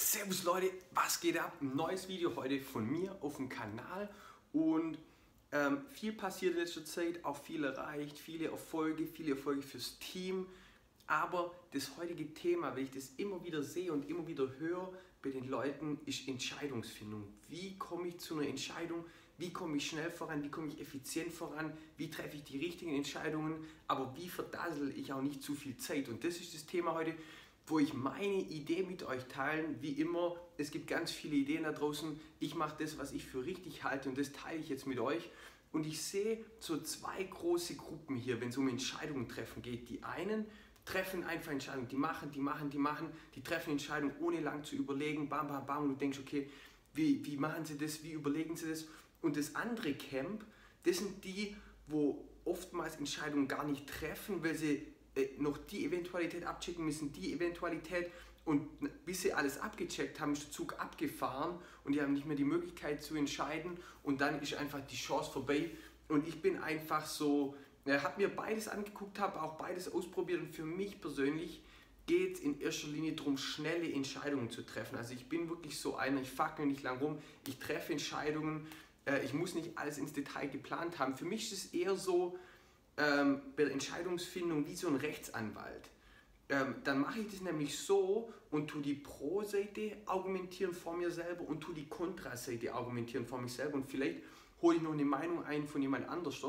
Servus Leute, was geht ab? Neues Video heute von mir auf dem Kanal und ähm, viel passiert in letzter Zeit, auch viel erreicht, viele Erfolge, viele Erfolge fürs Team. Aber das heutige Thema, wenn ich das immer wieder sehe und immer wieder höre bei den Leuten, ist Entscheidungsfindung. Wie komme ich zu einer Entscheidung? Wie komme ich schnell voran? Wie komme ich effizient voran? Wie treffe ich die richtigen Entscheidungen? Aber wie verdassel ich auch nicht zu viel Zeit? Und das ist das Thema heute wo ich meine Idee mit euch teilen. Wie immer, es gibt ganz viele Ideen da draußen. Ich mache das, was ich für richtig halte und das teile ich jetzt mit euch. Und ich sehe so zwei große Gruppen hier, wenn es um Entscheidungen treffen geht. Die einen treffen einfach Entscheidungen, die machen, die machen, die machen, die treffen Entscheidungen ohne lang zu überlegen, bam, bam, bam. Und du denkst, okay, wie, wie machen sie das, wie überlegen sie das? Und das andere Camp, das sind die, wo oftmals Entscheidungen gar nicht treffen, weil sie noch die Eventualität abchecken müssen, die Eventualität. Und bis sie alles abgecheckt haben, ist der Zug abgefahren und die haben nicht mehr die Möglichkeit zu entscheiden. Und dann ist einfach die Chance vorbei. Und ich bin einfach so, äh, habe mir beides angeguckt, habe auch beides ausprobiert. Und für mich persönlich geht es in erster Linie darum, schnelle Entscheidungen zu treffen. Also ich bin wirklich so einer, ich fackel nicht lang rum, ich treffe Entscheidungen, äh, ich muss nicht alles ins Detail geplant haben. Für mich ist es eher so, ähm, bei der Entscheidungsfindung wie so ein Rechtsanwalt. Ähm, dann mache ich das nämlich so und tue die Pro-Seite argumentieren vor mir selber und tue die Kontra-Seite argumentieren vor mich selber und vielleicht hole ich noch eine Meinung ein von jemand anders.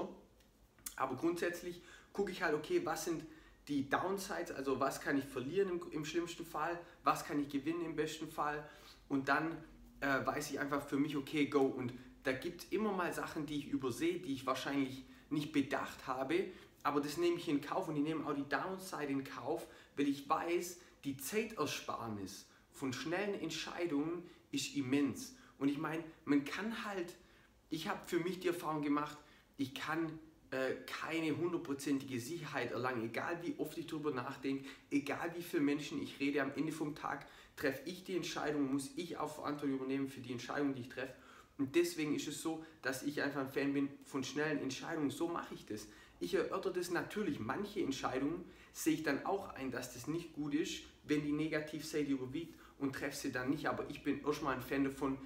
Aber grundsätzlich gucke ich halt, okay, was sind die Downsides, also was kann ich verlieren im, im schlimmsten Fall, was kann ich gewinnen im besten Fall und dann äh, weiß ich einfach für mich, okay, go. Und da gibt es immer mal Sachen, die ich übersehe, die ich wahrscheinlich nicht bedacht habe, aber das nehme ich in Kauf und ich nehme auch die Downside in Kauf, weil ich weiß, die Zeitersparnis von schnellen Entscheidungen ist immens. Und ich meine, man kann halt, ich habe für mich die Erfahrung gemacht, ich kann äh, keine hundertprozentige Sicherheit erlangen, egal wie oft ich darüber nachdenke, egal wie viele Menschen ich rede, am Ende vom Tag treffe ich die Entscheidung, muss ich auch Verantwortung übernehmen für die Entscheidung, die ich treffe. Und deswegen ist es so, dass ich einfach ein Fan bin von schnellen Entscheidungen. So mache ich das. Ich erörtere das natürlich. Manche Entscheidungen sehe ich dann auch ein, dass das nicht gut ist, wenn die Negativseite überwiegt und treffe sie dann nicht. Aber ich bin erstmal ein Fan davon,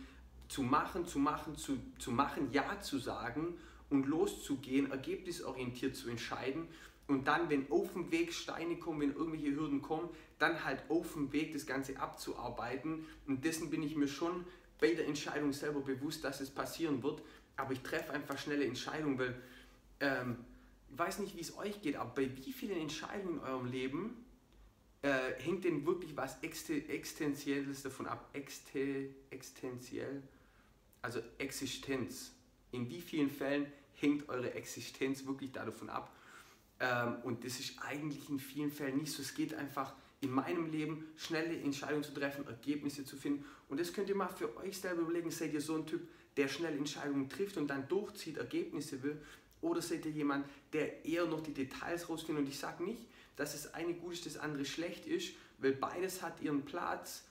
zu machen, zu machen, zu, zu machen, Ja zu sagen und loszugehen, ergebnisorientiert zu entscheiden. Und dann, wenn auf dem Weg Steine kommen, wenn irgendwelche Hürden kommen, dann halt auf dem Weg das Ganze abzuarbeiten. Und dessen bin ich mir schon bei der Entscheidung selber bewusst, dass es passieren wird, aber ich treffe einfach schnelle Entscheidungen, weil ähm, ich weiß nicht, wie es euch geht, aber bei wie vielen Entscheidungen in eurem Leben äh, hängt denn wirklich was Existenzielles davon ab? Exte, existenziell, also Existenz. In wie vielen Fällen hängt eure Existenz wirklich davon ab? Ähm, und das ist eigentlich in vielen Fällen nicht so. Es geht einfach in meinem Leben schnelle Entscheidungen zu treffen, Ergebnisse zu finden. Und das könnt ihr mal für euch selber überlegen. Seid ihr so ein Typ, der schnell Entscheidungen trifft und dann durchzieht, Ergebnisse will? Oder seid ihr jemand, der eher noch die Details rausfindet? Und ich sage nicht, dass das eine gut ist, das andere schlecht ist, weil beides hat ihren Platz.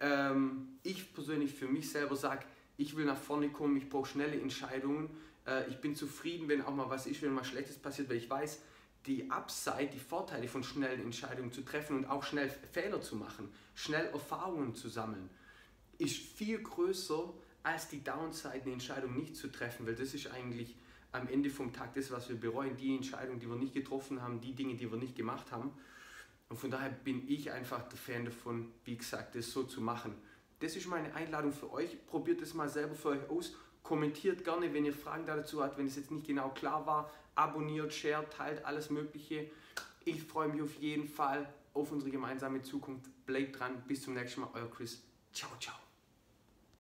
Ähm, ich persönlich für mich selber sage, ich will nach vorne kommen, ich brauche schnelle Entscheidungen. Äh, ich bin zufrieden, wenn auch mal was ist, wenn mal Schlechtes passiert, weil ich weiß, die Upside, die Vorteile von schnellen Entscheidungen zu treffen und auch schnell Fehler zu machen, schnell Erfahrungen zu sammeln, ist viel größer als die Downside, eine Entscheidung nicht zu treffen, weil das ist eigentlich am Ende vom Tag das, was wir bereuen, die Entscheidung, die wir nicht getroffen haben, die Dinge, die wir nicht gemacht haben. Und von daher bin ich einfach der Fan davon, wie gesagt, das so zu machen. Das ist meine Einladung für euch. Probiert es mal selber für euch aus Kommentiert gerne, wenn ihr Fragen dazu habt, wenn es jetzt nicht genau klar war. Abonniert, shared, teilt alles Mögliche. Ich freue mich auf jeden Fall auf unsere gemeinsame Zukunft. Bleibt dran. Bis zum nächsten Mal. Euer Chris. Ciao, ciao.